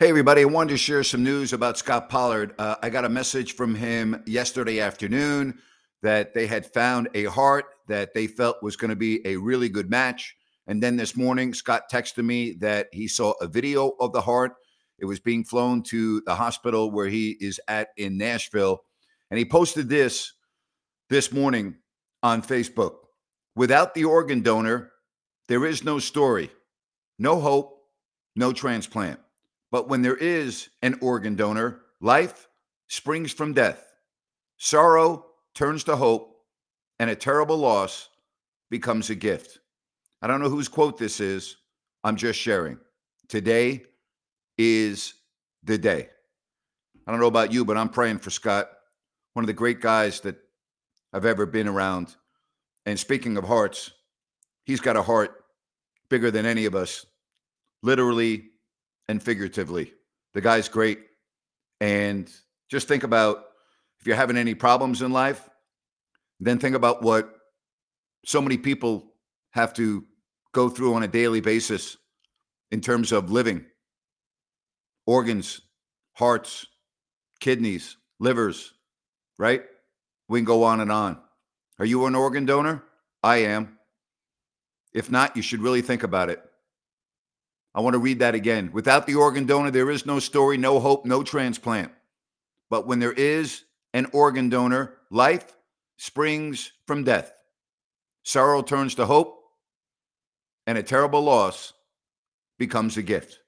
Hey, everybody. I wanted to share some news about Scot Pollard. Uh, I got a message from him yesterday afternoon that they had found a heart that they felt was going to be a really good match. And then this morning, Scot texted me that he saw a video of the heart. It was being flown to the hospital where he is at in Nashville. And he posted this this morning on Facebook. Without the organ donor, there is no story, no hope, no transplant. But when there is an organ donor, life springs from death. Sorrow turns to hope, and a terrible loss becomes a gift. I don't know whose quote this is. I'm just sharing. Today is the day. I don't know about you, but I'm praying for Scot, one of the great guys that I've ever been around. And speaking of hearts, he's got a heart bigger than any of us, literally and figuratively. The guy's great. And just think about if you're having any problems in life, then think about what so many people have to go through on a daily basis in terms of living organs, hearts, kidneys, livers, right? We can go on and on. Are you an organ donor? I am. If not, you should really think about it. I want to read that again. Without the organ donor, there is no story, no hope, no transplant. But when there is an organ donor, life springs from death. Sorrow turns to hope, and a terrible loss becomes a gift.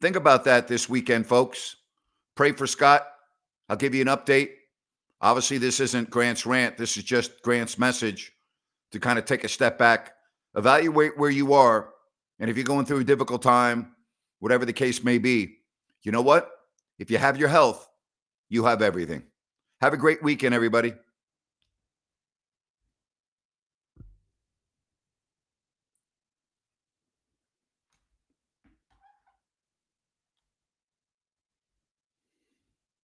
Think about that this weekend, folks. Pray for Scot. I'll give you an update. Obviously, this isn't Grant's rant. This is just Grant's message to kind of take a step back, evaluate where you are. And if you're going through a difficult time, whatever the case may be, you know what? If you have your health, you have everything. Have a great weekend, everybody.